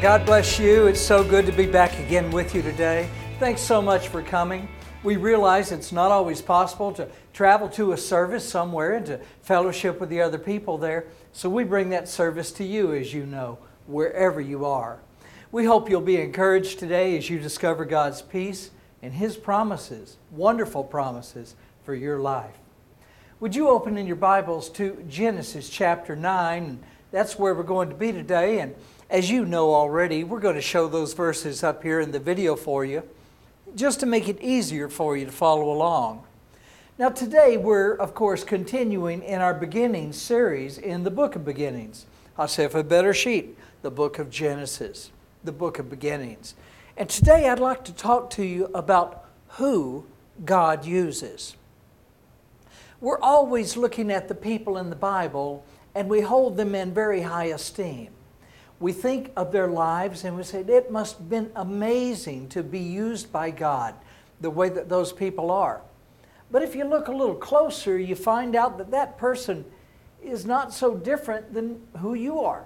God bless you. It's so good to be back again with you today. Thanks so much for coming. We realize it's not always possible to travel to a service somewhere and to fellowship with the other people there. So we bring that service to you, as you know, wherever you are. We hope you'll be encouraged today as you discover God's peace and His promises, wonderful promises for your life. Would you open in your Bibles to Genesis chapter 9? That's where we're going to be today. And as you know already, we're going to show those verses up here in the video for you just to make it easier for you to follow along. Now, today we're, of course, continuing in our beginning series in the book of beginnings. I'll if a better sheet, the book of Genesis, the book of beginnings. And today I'd like to talk to you about who God uses. We're always looking at the people in the Bible and we hold them in very high esteem. We think of their lives and we say, it must have been amazing to be used by God the way that those people are. But if you look a little closer, you find out that that person is not so different than who you are.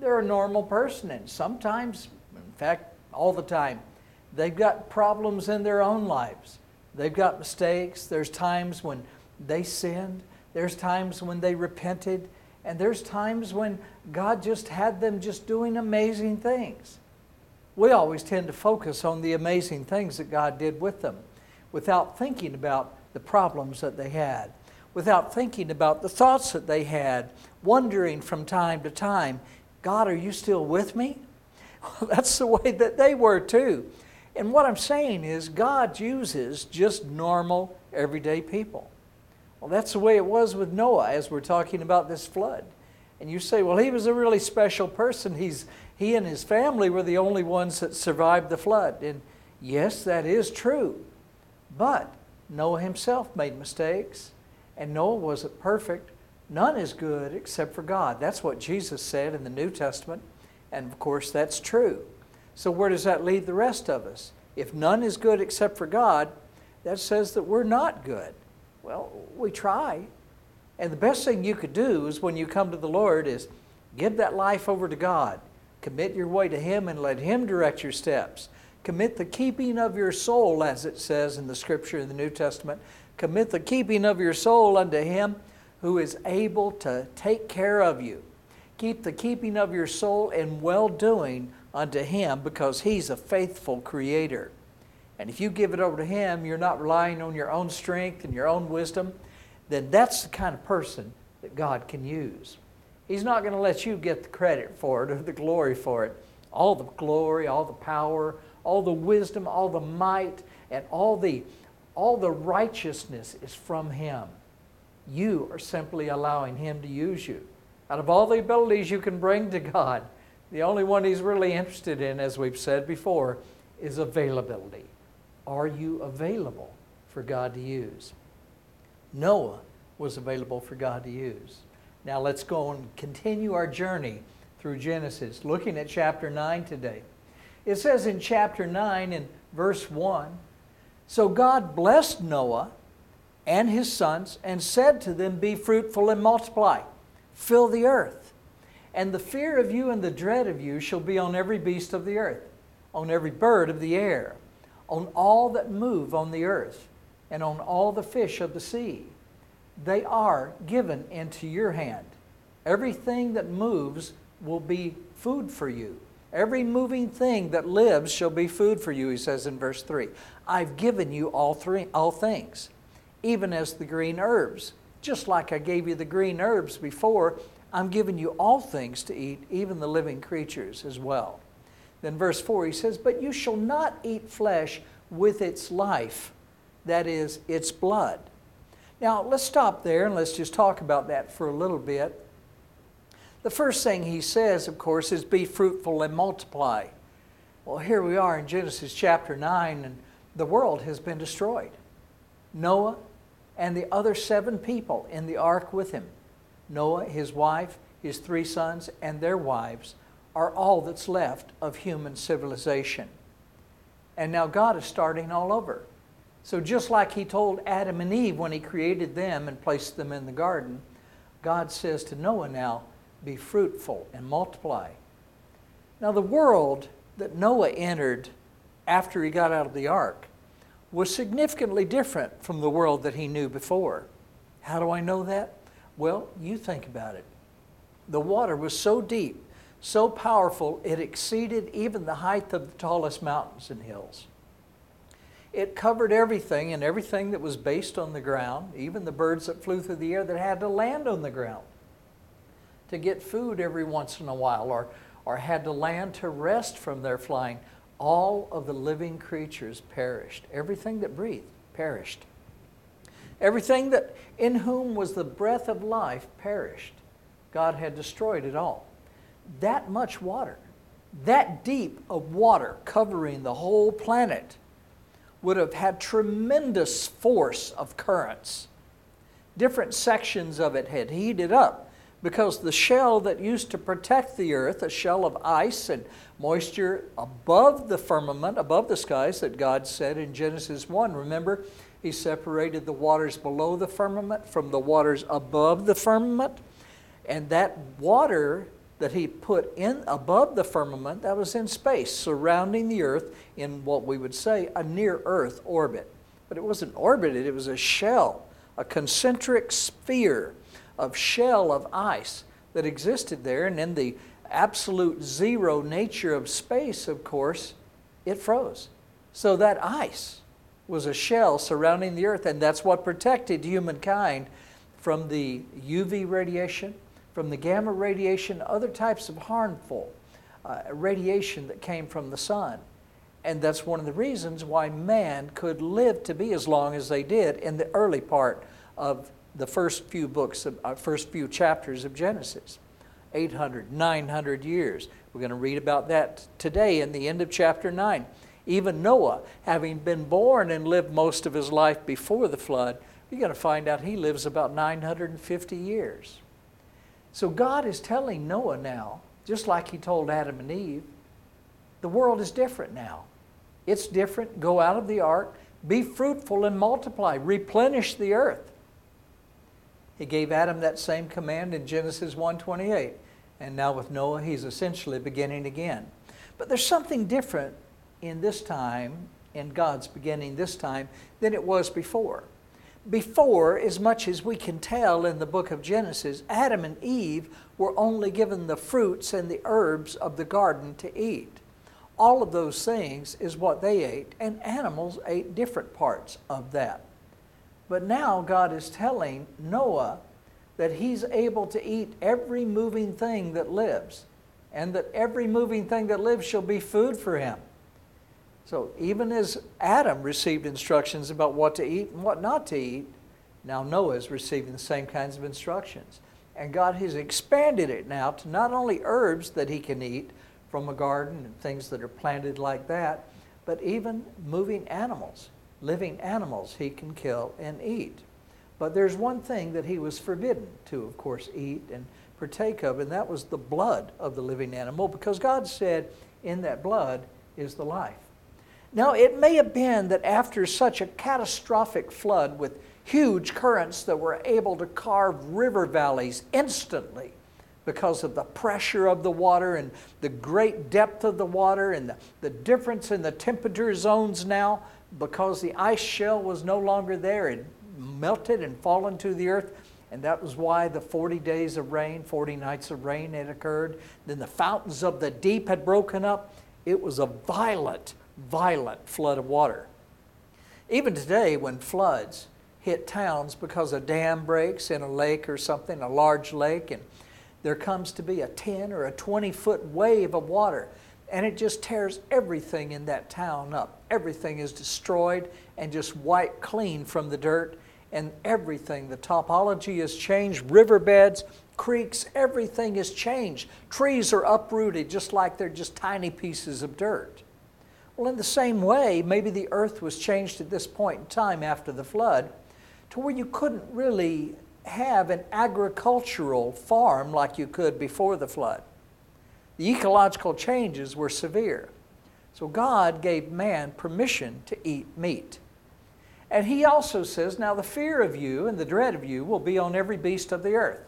They're a normal person, and sometimes, in fact, all the time, they've got problems in their own lives. They've got mistakes. There's times when they sinned, there's times when they repented, and there's times when God just had them just doing amazing things. We always tend to focus on the amazing things that God did with them without thinking about the problems that they had, without thinking about the thoughts that they had, wondering from time to time, God, are you still with me? Well, that's the way that they were too. And what I'm saying is, God uses just normal, everyday people. Well, that's the way it was with Noah as we're talking about this flood. And you say, well, he was a really special person. He's, he and his family were the only ones that survived the flood. And yes, that is true. But Noah himself made mistakes, and Noah wasn't perfect. None is good except for God. That's what Jesus said in the New Testament. And of course, that's true. So, where does that leave the rest of us? If none is good except for God, that says that we're not good. Well, we try. And the best thing you could do is when you come to the Lord is give that life over to God. Commit your way to Him and let Him direct your steps. Commit the keeping of your soul, as it says in the scripture in the New Testament. Commit the keeping of your soul unto Him who is able to take care of you. Keep the keeping of your soul in well doing unto Him because He's a faithful Creator. And if you give it over to Him, you're not relying on your own strength and your own wisdom, then that's the kind of person that God can use. He's not going to let you get the credit for it or the glory for it. All the glory, all the power, all the wisdom, all the might, and all the, all the righteousness is from Him. You are simply allowing Him to use you. Out of all the abilities you can bring to God, the only one He's really interested in, as we've said before, is availability. Are you available for God to use? Noah was available for God to use. Now let's go and continue our journey through Genesis, looking at chapter 9 today. It says in chapter 9 in verse 1 So God blessed Noah and his sons and said to them, Be fruitful and multiply, fill the earth. And the fear of you and the dread of you shall be on every beast of the earth, on every bird of the air on all that move on the earth, and on all the fish of the sea. They are given into your hand. Everything that moves will be food for you. Every moving thing that lives shall be food for you, he says in verse 3. I've given you all, three, all things, even as the green herbs. Just like I gave you the green herbs before, I'm giving you all things to eat, even the living creatures as well. Then, verse 4, he says, But you shall not eat flesh with its life, that is, its blood. Now, let's stop there and let's just talk about that for a little bit. The first thing he says, of course, is be fruitful and multiply. Well, here we are in Genesis chapter 9, and the world has been destroyed. Noah and the other seven people in the ark with him Noah, his wife, his three sons, and their wives are all that's left of human civilization. And now God is starting all over. So, just like He told Adam and Eve when He created them and placed them in the garden, God says to Noah now, Be fruitful and multiply. Now, the world that Noah entered after he got out of the ark was significantly different from the world that he knew before. How do I know that? Well, you think about it. The water was so deep, so powerful, it exceeded even the height of the tallest mountains and hills. It covered everything, and everything that was based on the ground, even the birds that flew through the air that had to land on the ground to get food every once in a while, or, or had to land to rest from their flying. All of the living creatures perished. Everything that breathed perished. Everything that in whom was the breath of life perished. God had destroyed it all. That much water, that deep of water covering the whole planet would have had tremendous force of currents. Different sections of it had heated up because the shell that used to protect the earth, a shell of ice and moisture above the firmament, above the skies, that God said in Genesis 1. Remember, He separated the waters below the firmament from the waters above the firmament. And that water that he put in above the firmament that was in space surrounding the earth in what we would say a near earth orbit. But it wasn't orbited it was a shell a concentric sphere of shell of ice that existed there. And in the absolute zero nature of space of course it froze. So that ice was a shell surrounding the earth and that's what protected humankind from the uv radiation from the gamma radiation, other types of harmful uh, radiation that came from the sun. And that's one of the reasons why man could live to be as long as they did in the early part of the first few books, uh, first few chapters of Genesis. 800, 900 years. We're going to read about that today in the end of chapter 9. Even Noah, having been born and lived most of his life before the flood, you're going to find out he lives about 950 years. So God is telling Noah now, just like he told Adam and Eve, the world is different now. It's different. Go out of the ark, be fruitful and multiply, replenish the earth. He gave Adam that same command in Genesis 1:28. And now with Noah, he's essentially beginning again. But there's something different in this time, in God's beginning this time, than it was before before, as much as we can tell in the book of Genesis, Adam and Eve were only given the fruits and the herbs of the garden to eat. All of those things is what they ate, and animals ate different parts of that. But now God is telling Noah that he's able to eat every moving thing that lives, and that every moving thing that lives shall be food for him. So even as Adam received instructions about what to eat and what not to eat, now Noah is receiving the same kinds of instructions. And God has expanded it now to not only herbs that he can eat from a garden and things that are planted like that, but even moving animals, living animals he can kill and eat. But there's one thing that he was forbidden to, of course, eat and partake of, and that was the blood of the living animal, because God said, in that blood is the life. Now, it may have been that after such a catastrophic flood with huge currents that were able to carve river valleys instantly because of the pressure of the water and the great depth of the water and the, the difference in the temperature zones now, because the ice shell was no longer there, it melted and fallen to the earth. And that was why the 40 days of rain, 40 nights of rain had occurred. Then the fountains of the deep had broken up. It was a violent violent flood of water. Even today, when floods hit towns because a dam breaks in a lake or something, a large lake, and there comes to be a 10 or a 20 foot wave of water, and it just tears everything in that town up. Everything is destroyed and just wiped clean from the dirt, and everything, the topology has changed, riverbeds, creeks, everything has changed. Trees are uprooted just like they're just tiny pieces of dirt. Well, in the same way, maybe the earth was changed at this point in time after the flood to where you couldn't really have an agricultural farm like you could before the flood. The ecological changes were severe. So God gave man permission to eat meat. And he also says, Now the fear of you and the dread of you will be on every beast of the earth.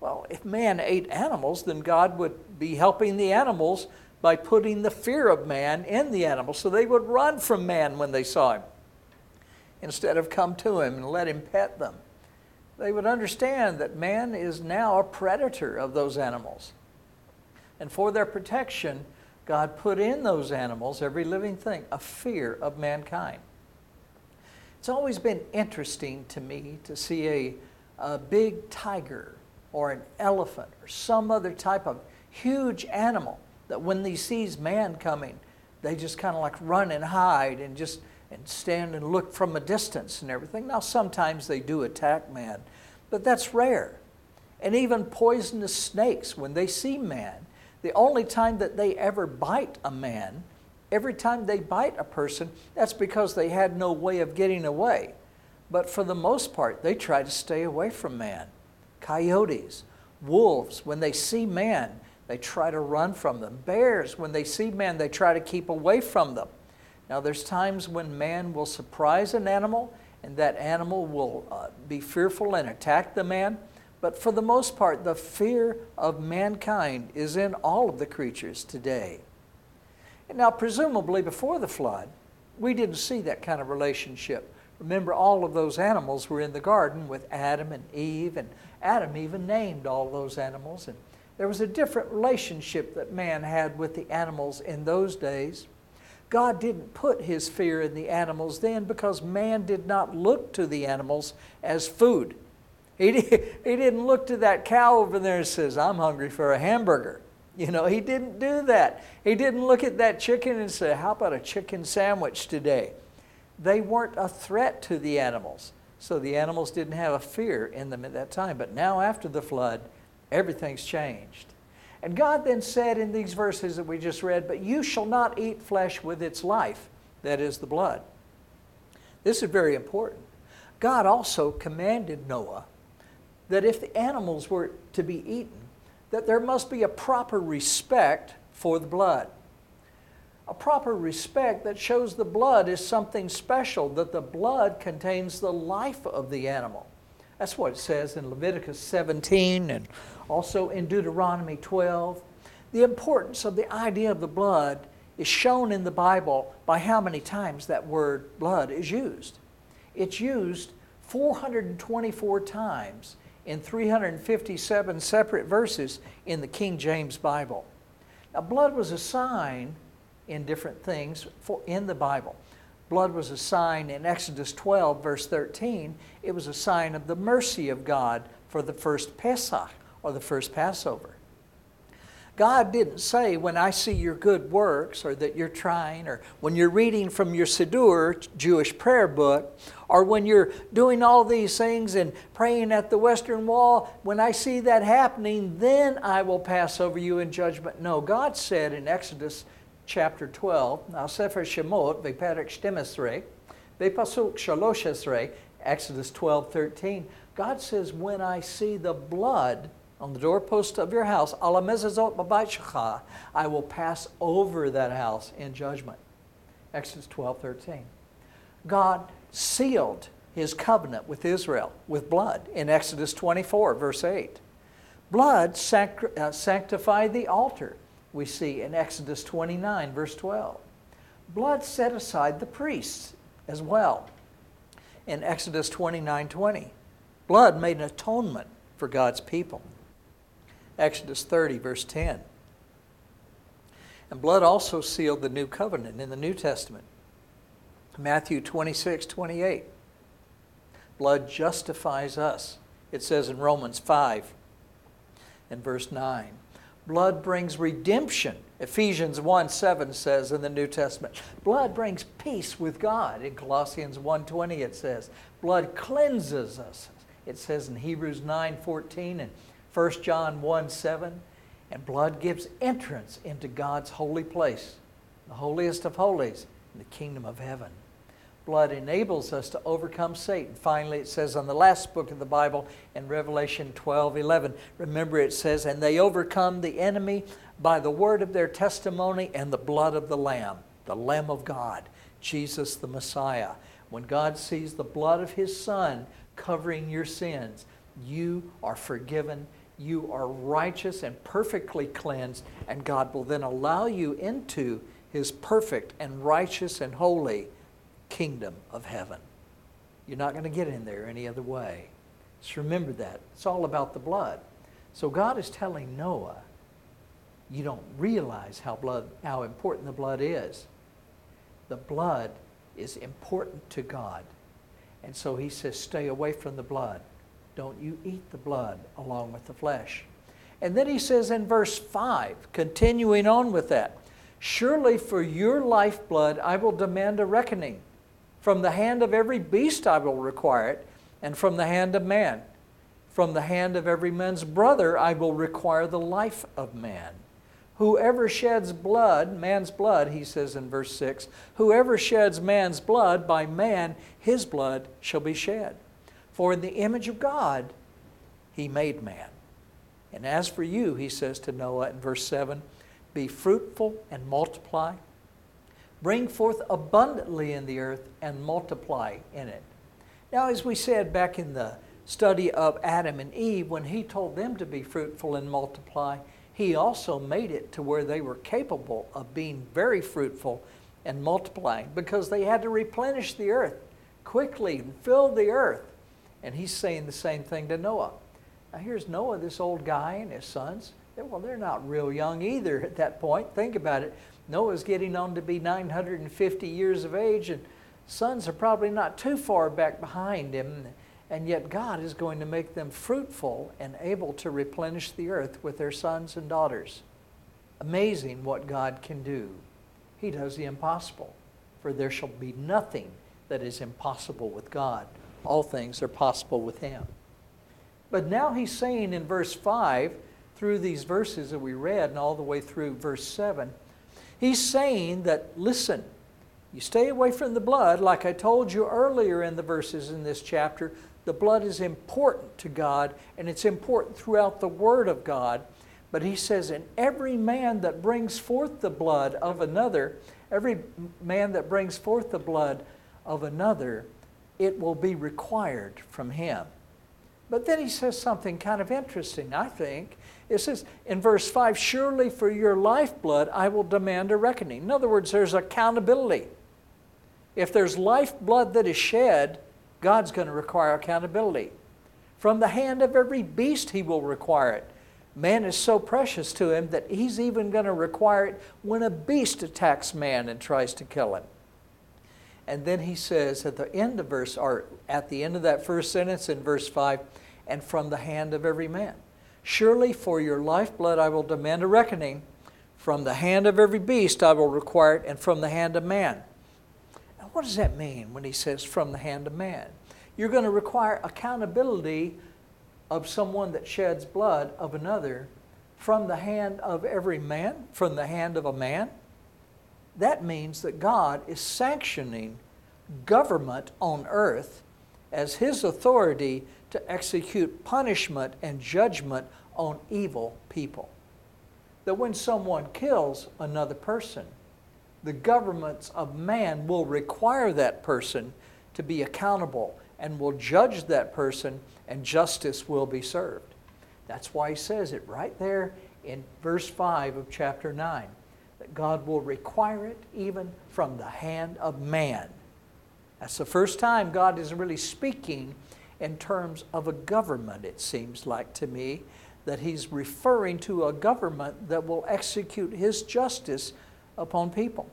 Well, if man ate animals, then God would be helping the animals by putting the fear of man in the animals. So they would run from man when they saw him instead of come to him and let him pet them. They would understand that man is now a predator of those animals. And for their protection, God put in those animals, every living thing, a fear of mankind. It's always been interesting to me to see a, a big tiger or an elephant or some other type of huge animal that when they sees man coming, they just kind of like run and hide and just and stand and look from a distance and everything. Now sometimes they do attack man, but that's rare. And even poisonous snakes, when they see man, the only time that they ever bite a man, every time they bite a person, that's because they had no way of getting away. But for the most part, they try to stay away from man. Coyotes, wolves, when they see man, they try to run from them. Bears, when they see man, they try to keep away from them. Now, there's times when man will surprise an animal, and that animal will uh, be fearful and attack the man. But for the most part, the fear of mankind is in all of the creatures today. And now, presumably before the flood, we didn't see that kind of relationship. Remember, all of those animals were in the garden with Adam and Eve, and Adam even named all those animals. And there was a different relationship that man had with the animals in those days. God didn't put his fear in the animals then because man did not look to the animals as food. He, he didn't look to that cow over there and says, I'm hungry for a hamburger. You know, he didn't do that. He didn't look at that chicken and say, How about a chicken sandwich today? They weren't a threat to the animals. So the animals didn't have a fear in them at that time. But now, after the flood, everything's changed. And God then said in these verses that we just read, But you shall not eat flesh with its life, that is the blood. This is very important. God also commanded Noah that if the animals were to be eaten, that there must be a proper respect for the blood. A proper respect that shows the blood is something special, that the blood contains the life of the animal. That's what it says in Leviticus 17 and also in Deuteronomy 12. The importance of the idea of the blood is shown in the Bible by how many times that word blood is used. It's used 424 times in 357 separate verses in the King James Bible. Now, blood was a sign in different things for, in the Bible. Blood was a sign in Exodus 12, verse 13. It was a sign of the mercy of God for the first Pesach or the first Passover. God didn't say, when I see your good works, or that you're trying, or when you're reading from your Siddur, Jewish prayer book, or when you're doing all these things and praying at the Western Wall, when I see that happening, then I will pass over you in judgment. No, God said in Exodus chapter 12, now Sefer Shemot, Veperek Shtemesre, Vepasuk Shalosh Exodus 12, 13, God says, when I see the blood on the doorpost of your house, I will pass over that house in judgment. Exodus 12, 13. God sealed his covenant with Israel with blood in Exodus 24, verse 8. Blood uh, sanctified the altar, we see in Exodus 29, verse 12. Blood set aside the priests as well in Exodus 29, 20. Blood made an atonement for God's people. Exodus 30, verse 10. And blood also sealed the new covenant in the New Testament. Matthew 26, 28. Blood justifies us. It says in Romans 5 and verse 9. Blood brings redemption. Ephesians 1 7 says in the New Testament. Blood brings peace with God. In Colossians 1.20 it says. Blood cleanses us. It says in Hebrews 9 14 and 1 John 1 7. And blood gives entrance into God's holy place, the holiest of holies, in the kingdom of heaven. Blood enables us to overcome Satan. Finally, it says on the last book of the Bible in Revelation 12 11, remember it says, And they overcome the enemy by the word of their testimony and the blood of the Lamb, the Lamb of God, Jesus the Messiah. When God sees the blood of his Son covering your sins, you are forgiven you are righteous and perfectly cleansed, and God will then allow you into his perfect and righteous and holy kingdom of heaven. You're not going to get in there any other way. Just remember that. It's all about the blood. So God is telling Noah, you don't realize how, blood, how important the blood is. The blood is important to God. And so he says, stay away from the blood. Don't you eat the blood along with the flesh. And then he says in verse 5, continuing on with that, Surely for your lifeblood I will demand a reckoning. From the hand of every beast I will require it, and from the hand of man. From the hand of every man's brother I will require the life of man. Whoever sheds blood, man's blood, he says in verse 6, whoever sheds man's blood, by man his blood shall be shed. For in the image of God he made man. And as for you, he says to Noah in verse 7, be fruitful and multiply. Bring forth abundantly in the earth and multiply in it. Now, as we said back in the study of Adam and Eve, when he told them to be fruitful and multiply, he also made it to where they were capable of being very fruitful and multiplying because they had to replenish the earth quickly and fill the earth. And he's saying the same thing to Noah. Now, here's Noah, this old guy, and his sons. Well, they're not real young either at that point. Think about it. Noah's getting on to be 950 years of age, and sons are probably not too far back behind him. And yet, God is going to make them fruitful and able to replenish the earth with their sons and daughters. Amazing what God can do. He does the impossible, for there shall be nothing that is impossible with God all things are possible with him. But now he's saying in verse 5, through these verses that we read and all the way through verse 7, he's saying that, listen, you stay away from the blood. Like I told you earlier in the verses in this chapter, the blood is important to God and it's important throughout the Word of God. But he says, And every man that brings forth the blood of another, every man that brings forth the blood of another, it will be required from him. But then he says something kind of interesting, I think. It says in verse 5 Surely for your lifeblood I will demand a reckoning. In other words, there's accountability. If there's lifeblood that is shed, God's going to require accountability. From the hand of every beast, he will require it. Man is so precious to him that he's even going to require it when a beast attacks man and tries to kill him. And then he says at the end of verse, or at the end of that first sentence in verse 5, and from the hand of every man. Surely for your lifeblood I will demand a reckoning. From the hand of every beast I will require it, and from the hand of man. Now, what does that mean when he says from the hand of man? You're going to require accountability of someone that sheds blood of another from the hand of every man, from the hand of a man that means that God is sanctioning government on earth as His authority to execute punishment and judgment on evil people. That when someone kills another person, the governments of man will require that person to be accountable and will judge that person, and justice will be served. That's why he says it right there in verse 5 of chapter 9 that God will require it even from the hand of man. That's the first time God is really speaking in terms of a government, it seems like to me, that He's referring to a government that will execute His justice upon people.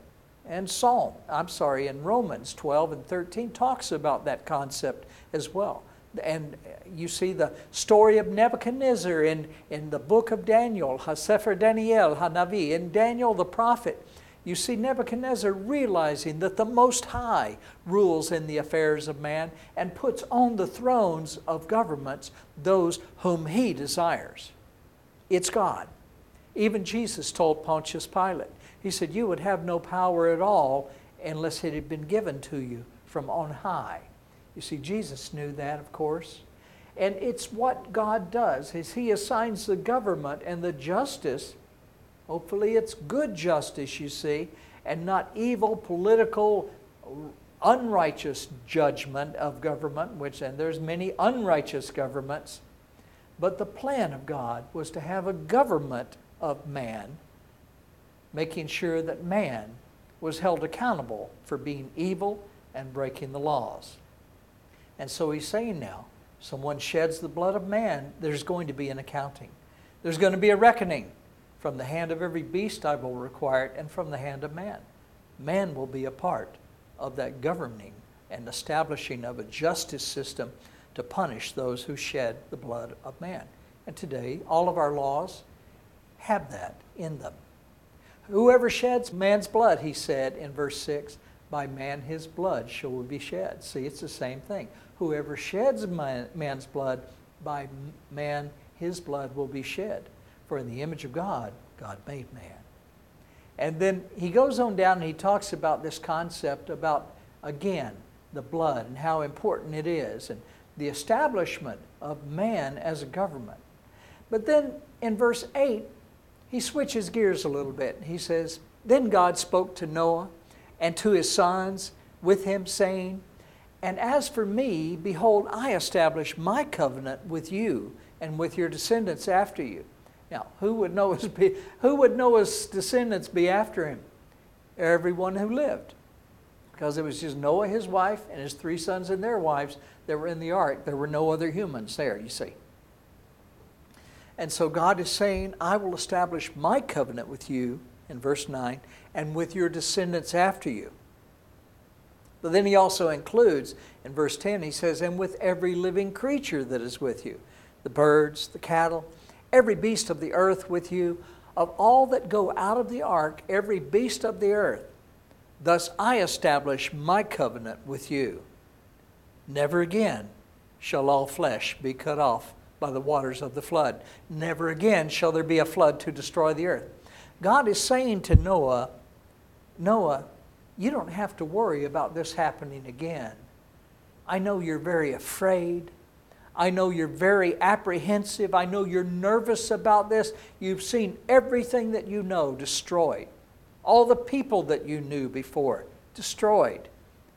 And Psalm, I'm sorry, in Romans 12 and 13 talks about that concept as well and you see the story of Nebuchadnezzar in, in the book of Daniel, Hasefer Daniel, Hanavi, in Daniel the prophet. You see Nebuchadnezzar realizing that the Most High rules in the affairs of man and puts on the thrones of governments those whom he desires. It's God. Even Jesus told Pontius Pilate, He said, You would have no power at all unless it had been given to you from on high. You see, Jesus knew that, of course. And it's what God does is he assigns the government and the justice. Hopefully it's good justice, you see, and not evil political unrighteous judgment of government, which and there's many unrighteous governments. But the plan of God was to have a government of man, making sure that man was held accountable for being evil and breaking the laws. And so he's saying now, someone sheds the blood of man, there's going to be an accounting. There's going to be a reckoning. From the hand of every beast I will require it, and from the hand of man. Man will be a part of that governing and establishing of a justice system to punish those who shed the blood of man. And today, all of our laws have that in them. Whoever sheds man's blood, he said in verse 6, by man his blood shall be shed. See, it's the same thing. Whoever sheds man, man's blood, by man his blood will be shed. For in the image of God, God made man. And then he goes on down and he talks about this concept about, again, the blood and how important it is and the establishment of man as a government. But then in verse 8, he switches gears a little bit. He says, Then God spoke to Noah and to his sons with him, saying, And as for me, behold, I establish my covenant with you and with your descendants after you. Now, who would Noah's be, who would descendants be after him? Everyone who lived. Because it was just Noah, his wife, and his three sons and their wives that were in the ark. There were no other humans there, you see. And so God is saying, I will establish my covenant with you, in verse 9, and with your descendants after you. But then he also includes, in verse 10, he says, and with every living creature that is with you the birds, the cattle, every beast of the earth with you, of all that go out of the ark, every beast of the earth. Thus I establish my covenant with you. Never again shall all flesh be cut off by the waters of the flood. Never again shall there be a flood to destroy the earth. God is saying to Noah, Noah, you don't have to worry about this happening again. I know you're very afraid. I know you're very apprehensive. I know you're nervous about this. You've seen everything that you know destroyed. All the people that you knew before destroyed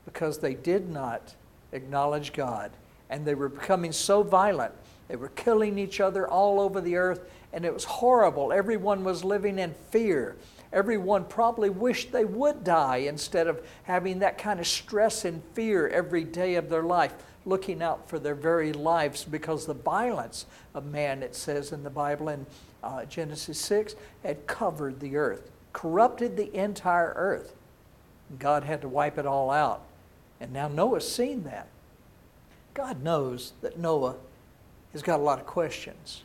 because they did not acknowledge God. And they were becoming so violent. They were killing each other all over the earth, and it was horrible. Everyone was living in fear. Everyone probably wished they would die instead of having that kind of stress and fear every day of their life looking out for their very lives because the violence of man, it says in the Bible in uh, Genesis 6, had covered the earth, corrupted the entire earth. God had to wipe it all out. And now Noah's seen that. God knows that Noah has got a lot of questions.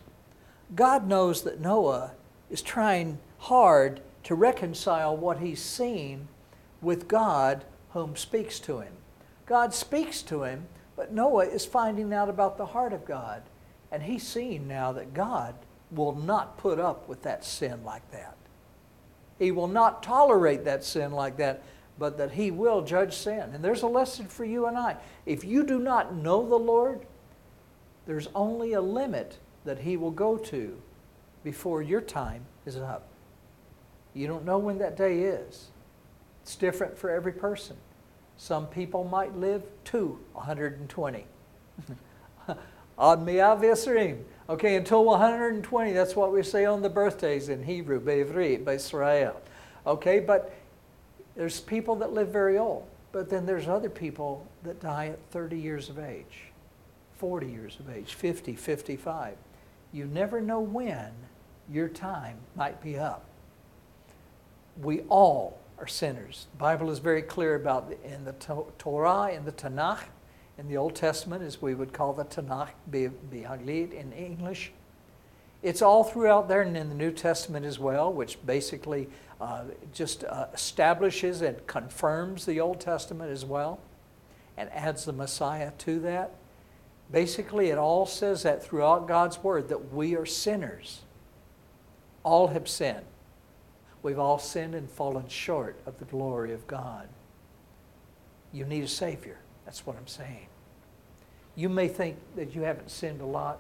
God knows that Noah is trying hard to reconcile what he's seen with God, whom speaks to him. God speaks to him, but Noah is finding out about the heart of God. And he's seeing now that God will not put up with that sin like that. He will not tolerate that sin like that, but that he will judge sin. And there's a lesson for you and I. If you do not know the Lord, there's only a limit that he will go to before your time is up. You don't know when that day is. It's different for every person. Some people might live to 120. Ad mi'av Okay, until 120, that's what we say on the birthdays in Hebrew, Be'ivri, Be'Israel. Okay, but there's people that live very old. But then there's other people that die at 30 years of age, 40 years of age, 50, 55. You never know when your time might be up. We all are sinners. The Bible is very clear about the, in the Torah, in the Tanakh, in the Old Testament, as we would call the Tanakh, Bihaglit in English. It's all throughout there and in the New Testament as well, which basically uh, just uh, establishes and confirms the Old Testament as well and adds the Messiah to that. Basically, it all says that throughout God's Word that we are sinners. All have sinned. We've all sinned and fallen short of the glory of God. You need a Savior. That's what I'm saying. You may think that you haven't sinned a lot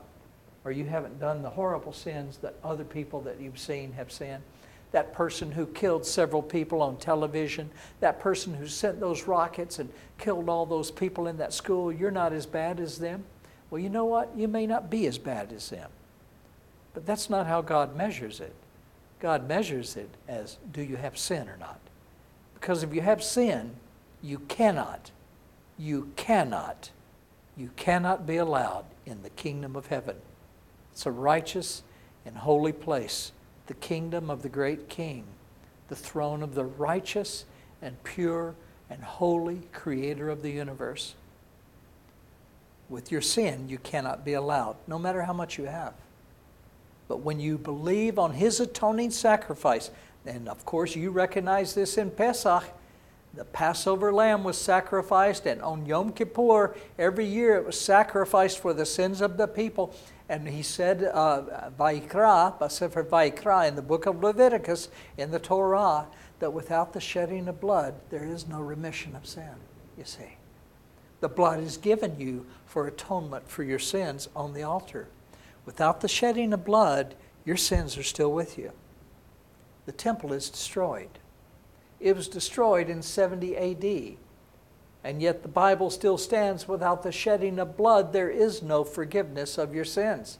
or you haven't done the horrible sins that other people that you've seen have sinned. That person who killed several people on television, that person who sent those rockets and killed all those people in that school, you're not as bad as them. Well, you know what? You may not be as bad as them. But that's not how God measures it. God measures it as do you have sin or not? Because if you have sin, you cannot, you cannot, you cannot be allowed in the kingdom of heaven. It's a righteous and holy place, the kingdom of the great king, the throne of the righteous and pure and holy creator of the universe. With your sin, you cannot be allowed, no matter how much you have. But when you believe on his atoning sacrifice, and of course you recognize this in Pesach, the Passover lamb was sacrificed, and on Yom Kippur, every year it was sacrificed for the sins of the people. And he said, uh, Vaikra, Sefer Vaikra, in the book of Leviticus, in the Torah, that without the shedding of blood, there is no remission of sin, you see. The blood is given you for atonement for your sins on the altar. Without the shedding of blood, your sins are still with you. The temple is destroyed. It was destroyed in 70 AD. And yet the Bible still stands without the shedding of blood, there is no forgiveness of your sins.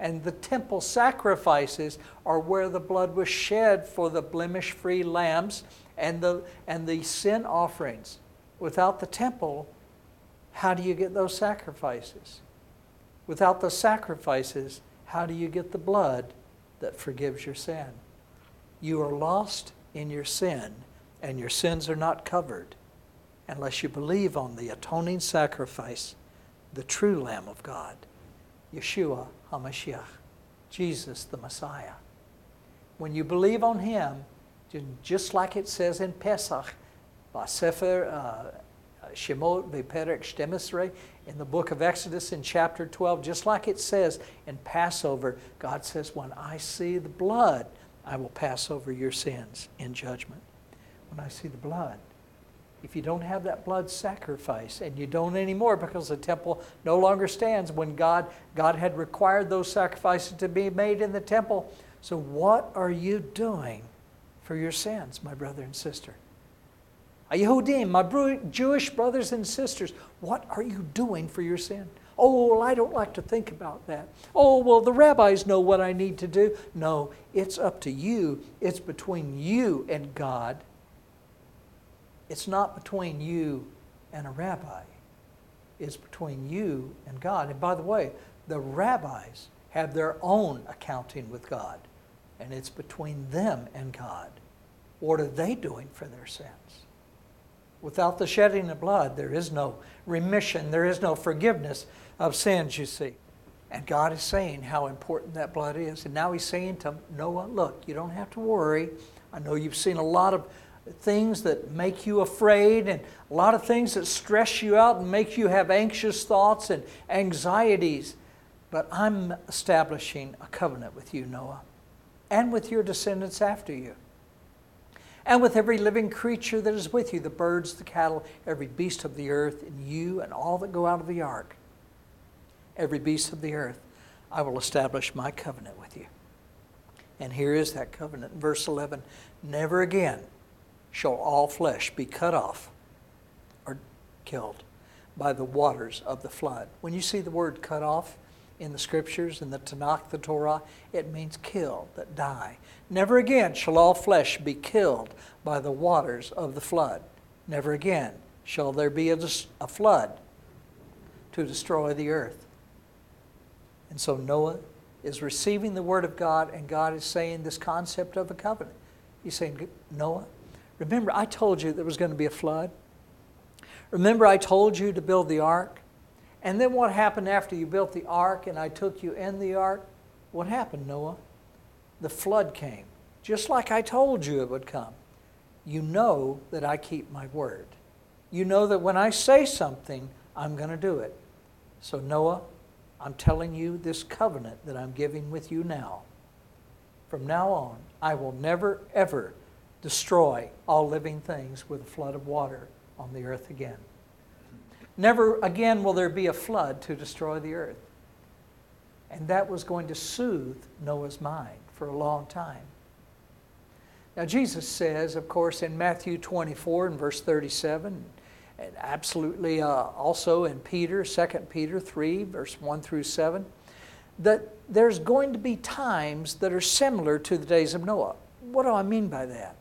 And the temple sacrifices are where the blood was shed for the blemish free lambs and the, and the sin offerings. Without the temple, how do you get those sacrifices? Without the sacrifices, how do you get the blood that forgives your sin? You are lost in your sin, and your sins are not covered unless you believe on the atoning sacrifice, the true Lamb of God, Yeshua HaMashiach, Jesus the Messiah. When you believe on Him, just like it says in Pesach, by Sefer uh, Shemot Beperek Shtemesre, in the book of Exodus in chapter 12, just like it says in Passover, God says, When I see the blood, I will pass over your sins in judgment. When I see the blood. If you don't have that blood sacrifice, and you don't anymore because the temple no longer stands when God, God had required those sacrifices to be made in the temple. So, what are you doing for your sins, my brother and sister? Yehudim, my Jewish brothers and sisters, what are you doing for your sin? Oh, well, I don't like to think about that. Oh, well, the rabbis know what I need to do. No, it's up to you. It's between you and God. It's not between you and a rabbi. It's between you and God. And by the way, the rabbis have their own accounting with God, and it's between them and God. What are they doing for their sins? Without the shedding of blood, there is no remission, there is no forgiveness of sins, you see. And God is saying how important that blood is. And now He's saying to Noah, look, you don't have to worry. I know you've seen a lot of things that make you afraid and a lot of things that stress you out and make you have anxious thoughts and anxieties. But I'm establishing a covenant with you, Noah, and with your descendants after you and with every living creature that is with you the birds, the cattle, every beast of the earth, and you and all that go out of the ark. Every beast of the earth, I will establish my covenant with you. And here is that covenant. Verse 11 Never again shall all flesh be cut off or killed by the waters of the flood. When you see the word cut off, in the scriptures, in the Tanakh, the Torah, it means kill, that die. Never again shall all flesh be killed by the waters of the flood. Never again shall there be a, a flood to destroy the earth. And so Noah is receiving the word of God, and God is saying this concept of a covenant. He's saying, Noah, remember I told you there was going to be a flood? Remember I told you to build the ark? And then what happened after you built the ark and I took you in the ark? What happened, Noah? The flood came, just like I told you it would come. You know that I keep my word. You know that when I say something, I'm going to do it. So, Noah, I'm telling you this covenant that I'm giving with you now. From now on, I will never, ever destroy all living things with a flood of water on the earth again. Never again will there be a flood to destroy the earth. And that was going to soothe Noah's mind for a long time. Now, Jesus says, of course, in Matthew 24 and verse 37, and absolutely uh, also in Peter, 2 Peter 3, verse 1 through 7, that there's going to be times that are similar to the days of Noah. What do I mean by that?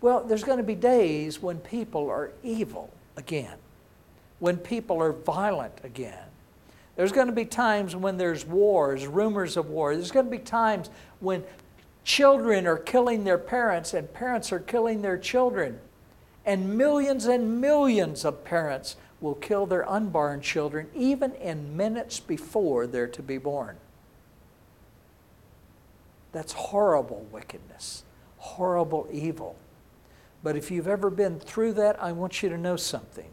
Well, there's going to be days when people are evil again, when people are violent again. There's going to be times when there's wars, rumors of war. There's going to be times when children are killing their parents and parents are killing their children. And millions and millions of parents will kill their unborn children even in minutes before they're to be born. That's horrible wickedness, horrible evil. But if you've ever been through that, I want you to know something.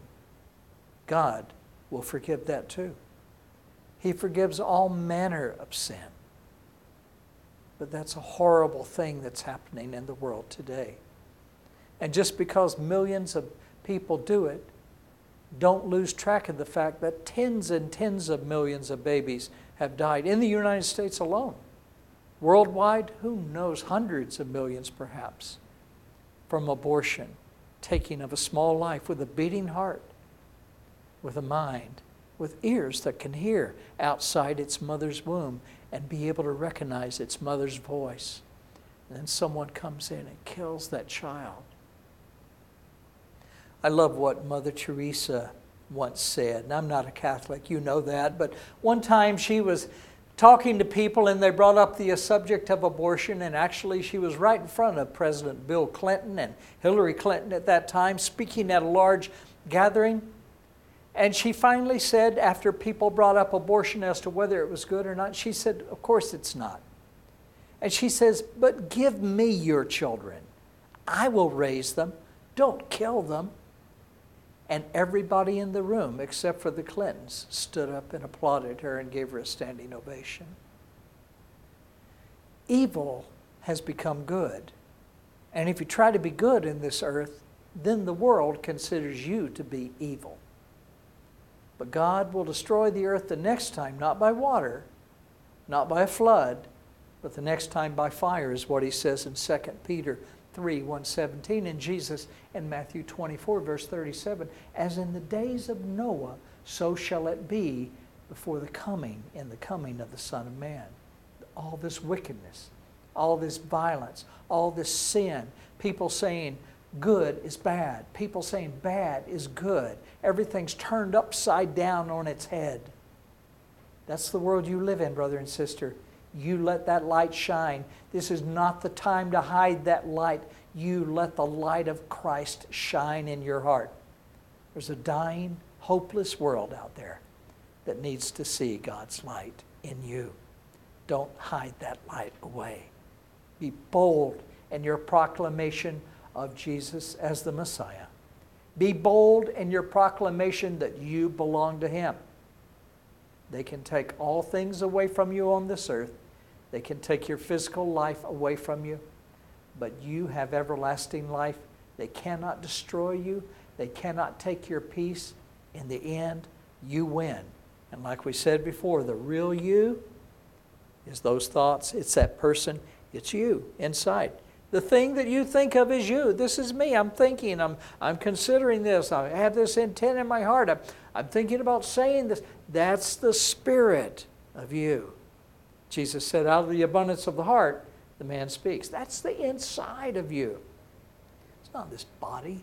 God will forgive that too. He forgives all manner of sin. But that's a horrible thing that's happening in the world today. And just because millions of people do it, don't lose track of the fact that tens and tens of millions of babies have died in the United States alone. Worldwide, who knows, hundreds of millions perhaps from abortion, taking of a small life with a beating heart, with a mind, with ears that can hear outside its mother's womb and be able to recognize its mother's voice. And then someone comes in and kills that child. I love what Mother Teresa once said, and I'm not a Catholic, you know that, but one time she was talking to people and they brought up the subject of abortion and actually she was right in front of President Bill Clinton and Hillary Clinton at that time speaking at a large gathering and she finally said after people brought up abortion as to whether it was good or not she said of course it's not and she says but give me your children I will raise them don't kill them and everybody in the room, except for the Clintons, stood up and applauded her and gave her a standing ovation. Evil has become good. And if you try to be good in this earth, then the world considers you to be evil. But God will destroy the earth the next time, not by water, not by a flood, but the next time by fire, is what he says in 2 Peter 3 117 and Jesus in Matthew 24 verse 37 as in the days of Noah so shall it be before the coming in the coming of the son of man. All this wickedness all this violence all this sin people saying good is bad people saying bad is good everything's turned upside down on its head that's the world you live in brother and sister you let that light shine. This is not the time to hide that light. You let the light of Christ shine in your heart. There's a dying, hopeless world out there that needs to see God's light in you. Don't hide that light away. Be bold in your proclamation of Jesus as the Messiah. Be bold in your proclamation that you belong to Him. They can take all things away from you on this earth, they can take your physical life away from you, but you have everlasting life. They cannot destroy you, they cannot take your peace. In the end, you win. And like we said before, the real you is those thoughts, it's that person, it's you inside. The thing that you think of is you. This is me. I'm thinking, I'm, I'm considering this. I have this intent in my heart. I'm, I'm thinking about saying this. That's the spirit of you. Jesus said, out of the abundance of the heart, the man speaks. That's the inside of you. It's not this body.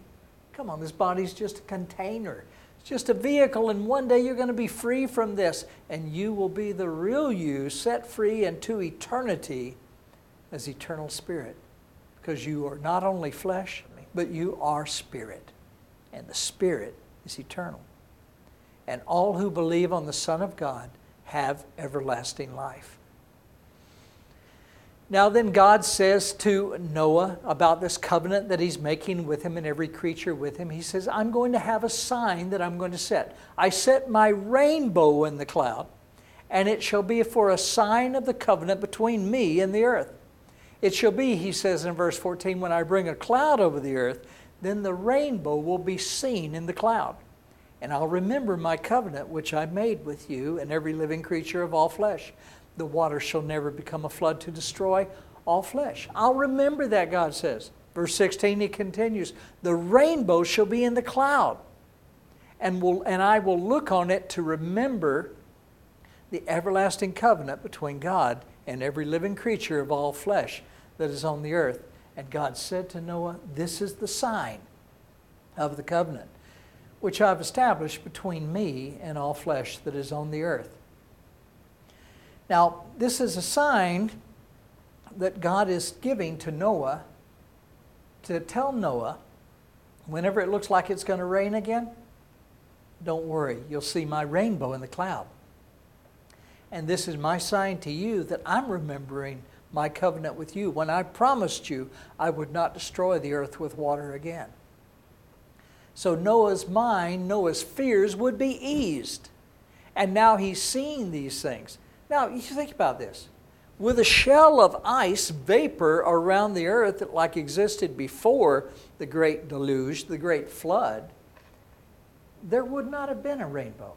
Come on, this body's just a container. It's just a vehicle, and one day you're going to be free from this, and you will be the real you, set free into eternity as eternal spirit. Because you are not only flesh, but you are spirit. And the spirit is eternal. And all who believe on the Son of God have everlasting life. Now, then, God says to Noah about this covenant that he's making with him and every creature with him. He says, I'm going to have a sign that I'm going to set. I set my rainbow in the cloud, and it shall be for a sign of the covenant between me and the earth. It shall be, he says in verse 14, when I bring a cloud over the earth, then the rainbow will be seen in the cloud. And I'll remember my covenant which I made with you and every living creature of all flesh the water shall never become a flood to destroy all flesh. I'll remember that, God says. Verse 16, he continues, The rainbow shall be in the cloud, and, will, and I will look on it to remember the everlasting covenant between God and every living creature of all flesh that is on the earth. And God said to Noah, This is the sign of the covenant, which I've established between me and all flesh that is on the earth. Now, this is a sign that God is giving to Noah to tell Noah whenever it looks like it's going to rain again, don't worry, you'll see my rainbow in the cloud. And this is my sign to you that I'm remembering my covenant with you when I promised you I would not destroy the earth with water again. So Noah's mind, Noah's fears would be eased. And now he's seeing these things. Now, you think about this. With a shell of ice vapor around the earth like existed before the great deluge, the great flood, there would not have been a rainbow.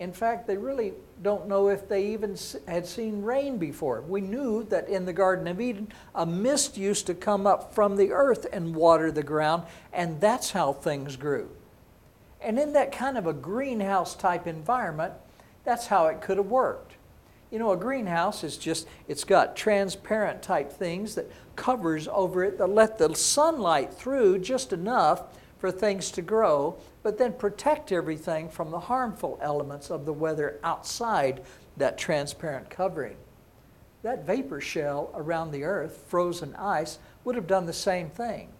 In fact, they really don't know if they even had seen rain before. We knew that in the Garden of Eden, a mist used to come up from the earth and water the ground, and that's how things grew. And in that kind of a greenhouse type environment, that's how it could have worked. You know, a greenhouse is just, it's got transparent type things that covers over it that let the sunlight through just enough for things to grow, but then protect everything from the harmful elements of the weather outside that transparent covering. That vapor shell around the earth, frozen ice, would have done the same thing.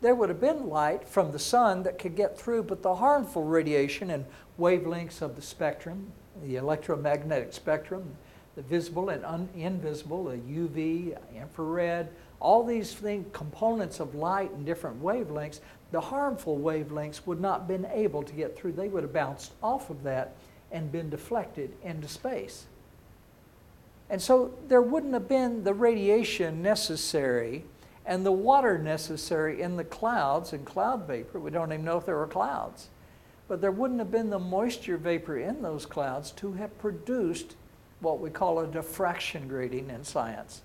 There would have been light from the sun that could get through, but the harmful radiation and wavelengths of the spectrum, the electromagnetic spectrum, the visible and un- invisible, the UV, infrared, all these components of light and different wavelengths, the harmful wavelengths would not have been able to get through. They would have bounced off of that and been deflected into space. And so there wouldn't have been the radiation necessary and the water necessary in the clouds and cloud vapor. We don't even know if there were clouds. But there wouldn't have been the moisture vapor in those clouds to have produced what we call a diffraction grating in science,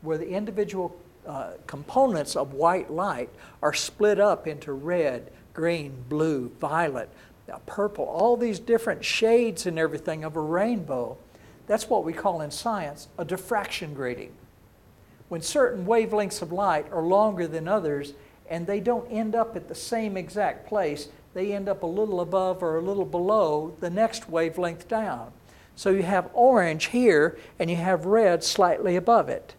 where the individual uh, components of white light are split up into red, green, blue, violet, uh, purple, all these different shades and everything of a rainbow. That's what we call in science a diffraction grating. When certain wavelengths of light are longer than others and they don't end up at the same exact place, they end up a little above or a little below the next wavelength down. So you have orange here and you have red slightly above it.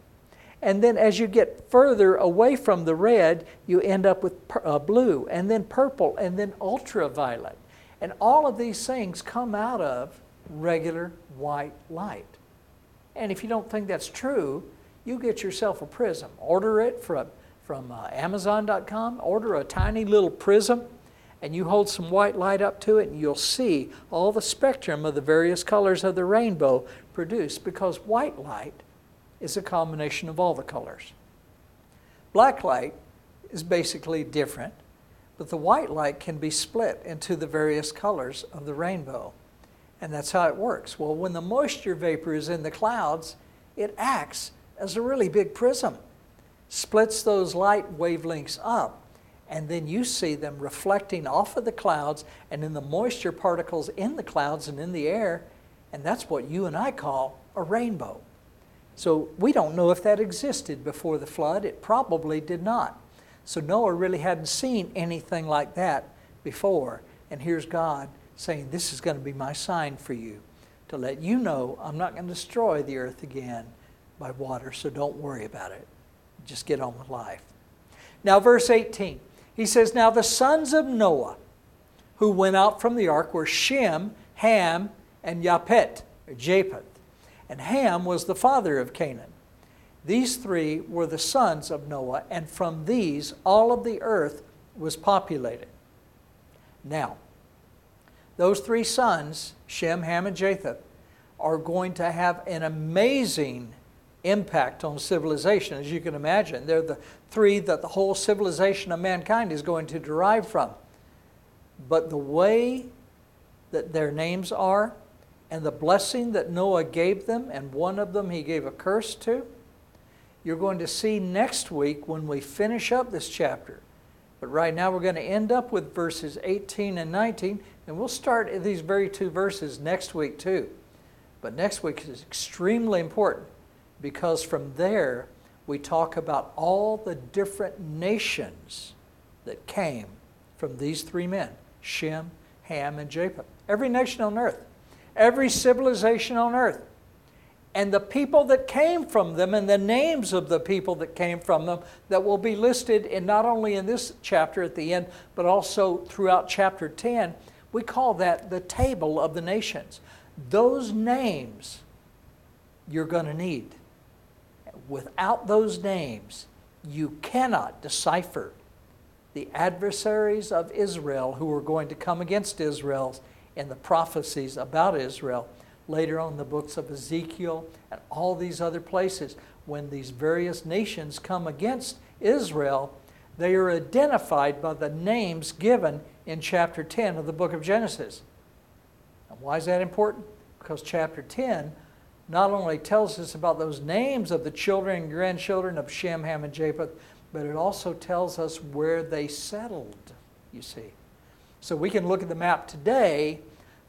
And then as you get further away from the red, you end up with uh, blue and then purple and then ultraviolet. And all of these things come out of regular white light. And if you don't think that's true, you get yourself a prism. Order it from, from uh, Amazon.com. Order a tiny little prism and you hold some white light up to it, and you'll see all the spectrum of the various colors of the rainbow produced because white light is a combination of all the colors. Black light is basically different, but the white light can be split into the various colors of the rainbow. And that's how it works. Well, when the moisture vapor is in the clouds, it acts as a really big prism, splits those light wavelengths up and then you see them reflecting off of the clouds and in the moisture particles in the clouds and in the air, and that's what you and I call a rainbow. So we don't know if that existed before the flood. It probably did not. So Noah really hadn't seen anything like that before. And here's God saying, This is going to be my sign for you to let you know I'm not going to destroy the earth again by water, so don't worry about it. Just get on with life. Now, verse 18. He says, Now the sons of Noah who went out from the ark were Shem, Ham, and Japhet, or Japheth. And Ham was the father of Canaan. These three were the sons of Noah, and from these all of the earth was populated. Now, those three sons, Shem, Ham, and Japheth, are going to have an amazing impact on civilization, as you can imagine. They're the three that the whole civilization of mankind is going to derive from. But the way that their names are, and the blessing that Noah gave them, and one of them he gave a curse to, you're going to see next week when we finish up this chapter. But right now we're going to end up with verses 18 and 19, and we'll start these very two verses next week too. But next week is extremely important because from there we talk about all the different nations that came from these three men Shem, Ham, and Japheth. Every nation on earth, every civilization on earth. And the people that came from them and the names of the people that came from them that will be listed in not only in this chapter at the end, but also throughout chapter 10, we call that the table of the nations. Those names you're going to need. Without those names, you cannot decipher the adversaries of Israel who are going to come against Israel in the prophecies about Israel later on the books of Ezekiel and all these other places. When these various nations come against Israel, they are identified by the names given in chapter 10 of the book of Genesis. And why is that important? Because chapter 10 not only tells us about those names of the children and grandchildren of Shem, Ham, and Japheth, but it also tells us where they settled, you see. So we can look at the map today,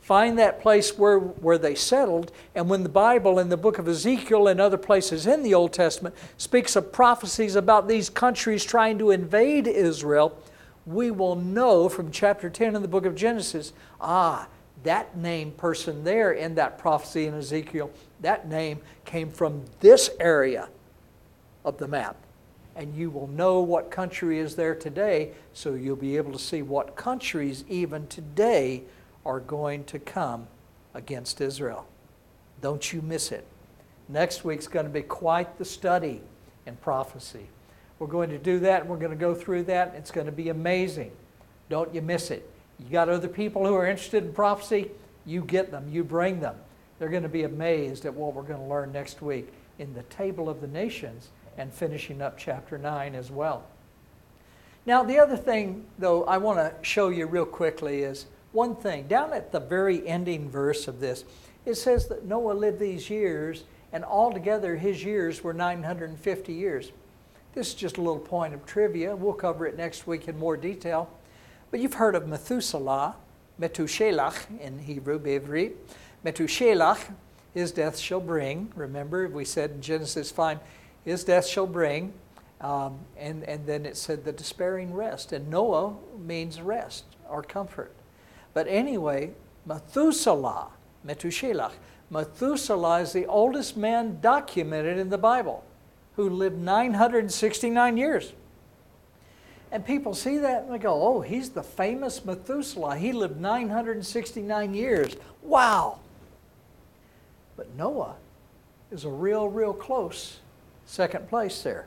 find that place where, where they settled, and when the Bible in the book of Ezekiel and other places in the Old Testament speaks of prophecies about these countries trying to invade Israel, we will know from chapter 10 in the book of Genesis ah, that name person there in that prophecy in Ezekiel, that name came from this area of the map and you will know what country is there today, so you'll be able to see what countries even today are going to come against Israel. Don't you miss it. Next week's going to be quite the study in prophecy. We're going to do that, and we're going to go through that. It's going to be amazing. Don't you miss it. You got other people who are interested in prophecy, you get them, you bring them. They're going to be amazed at what we're going to learn next week in the table of the nations and finishing up chapter 9 as well. Now, the other thing, though, I want to show you real quickly is one thing. Down at the very ending verse of this, it says that Noah lived these years, and altogether his years were 950 years. This is just a little point of trivia. We'll cover it next week in more detail. But you've heard of Methuselah, Metushelach in Hebrew, Bevri. Metushelach, his death shall bring. Remember, we said in Genesis 5, his death shall bring. Um, and, and then it said the despairing rest. And Noah means rest or comfort. But anyway, Methuselah, Metushelach, Methuselah is the oldest man documented in the Bible who lived 969 years. And people see that and they go, oh, he's the famous Methuselah. He lived 969 years. Wow. But Noah is a real, real close second place there.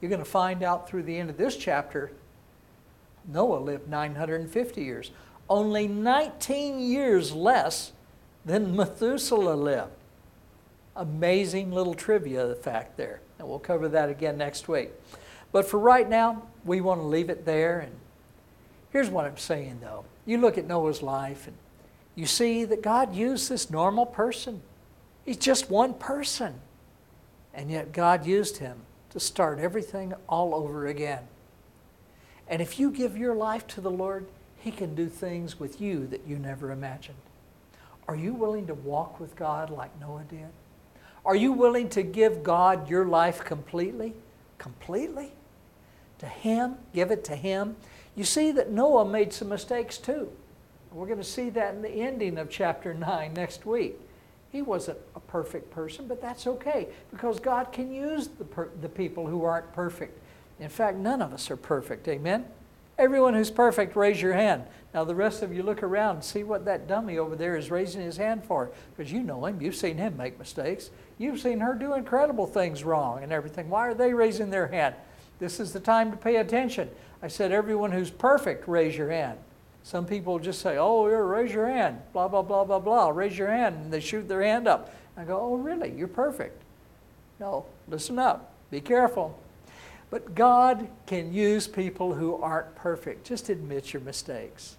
You're going to find out through the end of this chapter, Noah lived 950 years, only 19 years less than Methuselah lived. Amazing little trivia fact there. And we'll cover that again next week. But for right now, we want to leave it there. And here's what I'm saying though. You look at Noah's life and you see that God used this normal person. He's just one person. And yet God used him to start everything all over again. And if you give your life to the Lord, He can do things with you that you never imagined. Are you willing to walk with God like Noah did? Are you willing to give God your life completely? Completely? To Him? Give it to Him? You see that Noah made some mistakes too. We're going to see that in the ending of chapter 9 next week. He wasn't a perfect person, but that's okay because God can use the, per- the people who aren't perfect. In fact, none of us are perfect. Amen? Everyone who's perfect, raise your hand. Now, the rest of you look around and see what that dummy over there is raising his hand for because you know him. You've seen him make mistakes. You've seen her do incredible things wrong and everything. Why are they raising their hand? This is the time to pay attention. I said, everyone who's perfect, raise your hand. Some people just say, oh, here, raise your hand, blah, blah, blah, blah, blah, raise your hand, and they shoot their hand up. I go, oh, really? You're perfect. No, listen up. Be careful. But God can use people who aren't perfect. Just admit your mistakes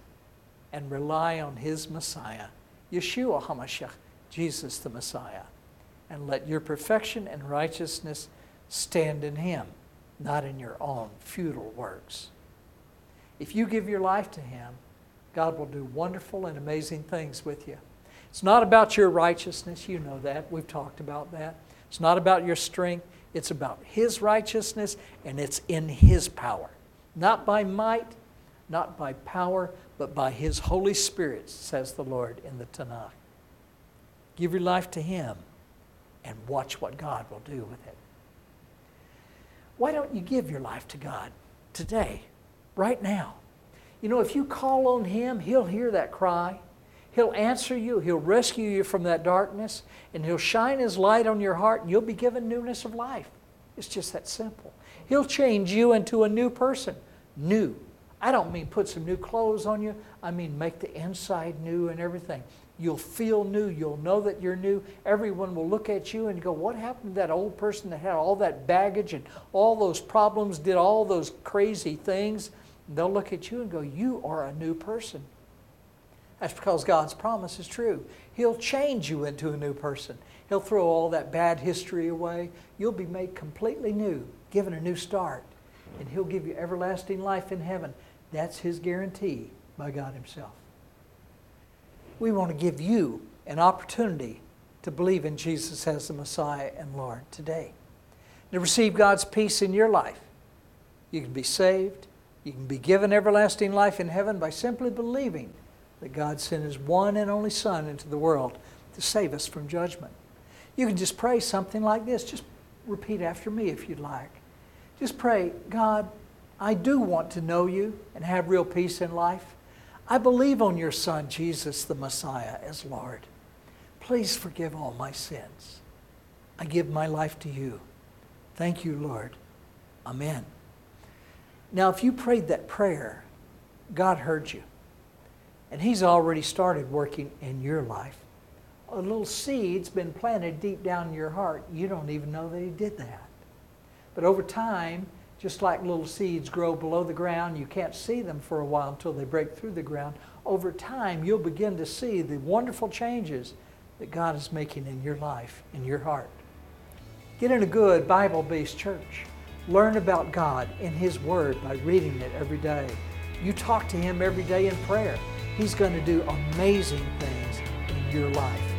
and rely on His Messiah, Yeshua HaMashiach, Jesus the Messiah, and let your perfection and righteousness stand in Him, not in your own futile works. If you give your life to Him, God will do wonderful and amazing things with you. It's not about your righteousness. You know that. We've talked about that. It's not about your strength. It's about His righteousness, and it's in His power. Not by might, not by power, but by His Holy Spirit, says the Lord in the Tanakh. Give your life to Him and watch what God will do with it. Why don't you give your life to God today, right now? You know, if you call on Him, He'll hear that cry. He'll answer you, He'll rescue you from that darkness, and He'll shine His light on your heart, and you'll be given newness of life. It's just that simple. He'll change you into a new person. New. I don't mean put some new clothes on you, I mean make the inside new and everything. You'll feel new. You'll know that you're new. Everyone will look at you and go, What happened to that old person that had all that baggage and all those problems, did all those crazy things? They'll look at you and go, You are a new person. That's because God's promise is true. He'll change you into a new person. He'll throw all that bad history away. You'll be made completely new, given a new start. And He'll give you everlasting life in heaven. That's His guarantee by God Himself. We want to give you an opportunity to believe in Jesus as the Messiah and Lord today. To receive God's peace in your life. You can be saved. You can be given everlasting life in heaven by simply believing that God sent His one and only Son into the world to save us from judgment. You can just pray something like this. Just repeat after me if you'd like. Just pray, God, I do want to know you and have real peace in life. I believe on your Son, Jesus the Messiah, as Lord. Please forgive all my sins. I give my life to you. Thank you, Lord. Amen. Now, if you prayed that prayer, God heard you. And He's already started working in your life. A little seed's been planted deep down in your heart. You don't even know that He did that. But over time, just like little seeds grow below the ground, you can't see them for a while until they break through the ground. Over time, you'll begin to see the wonderful changes that God is making in your life, in your heart. Get in a good Bible based church. Learn about God in His Word by reading it every day. You talk to Him every day in prayer. He's going to do amazing things in your life.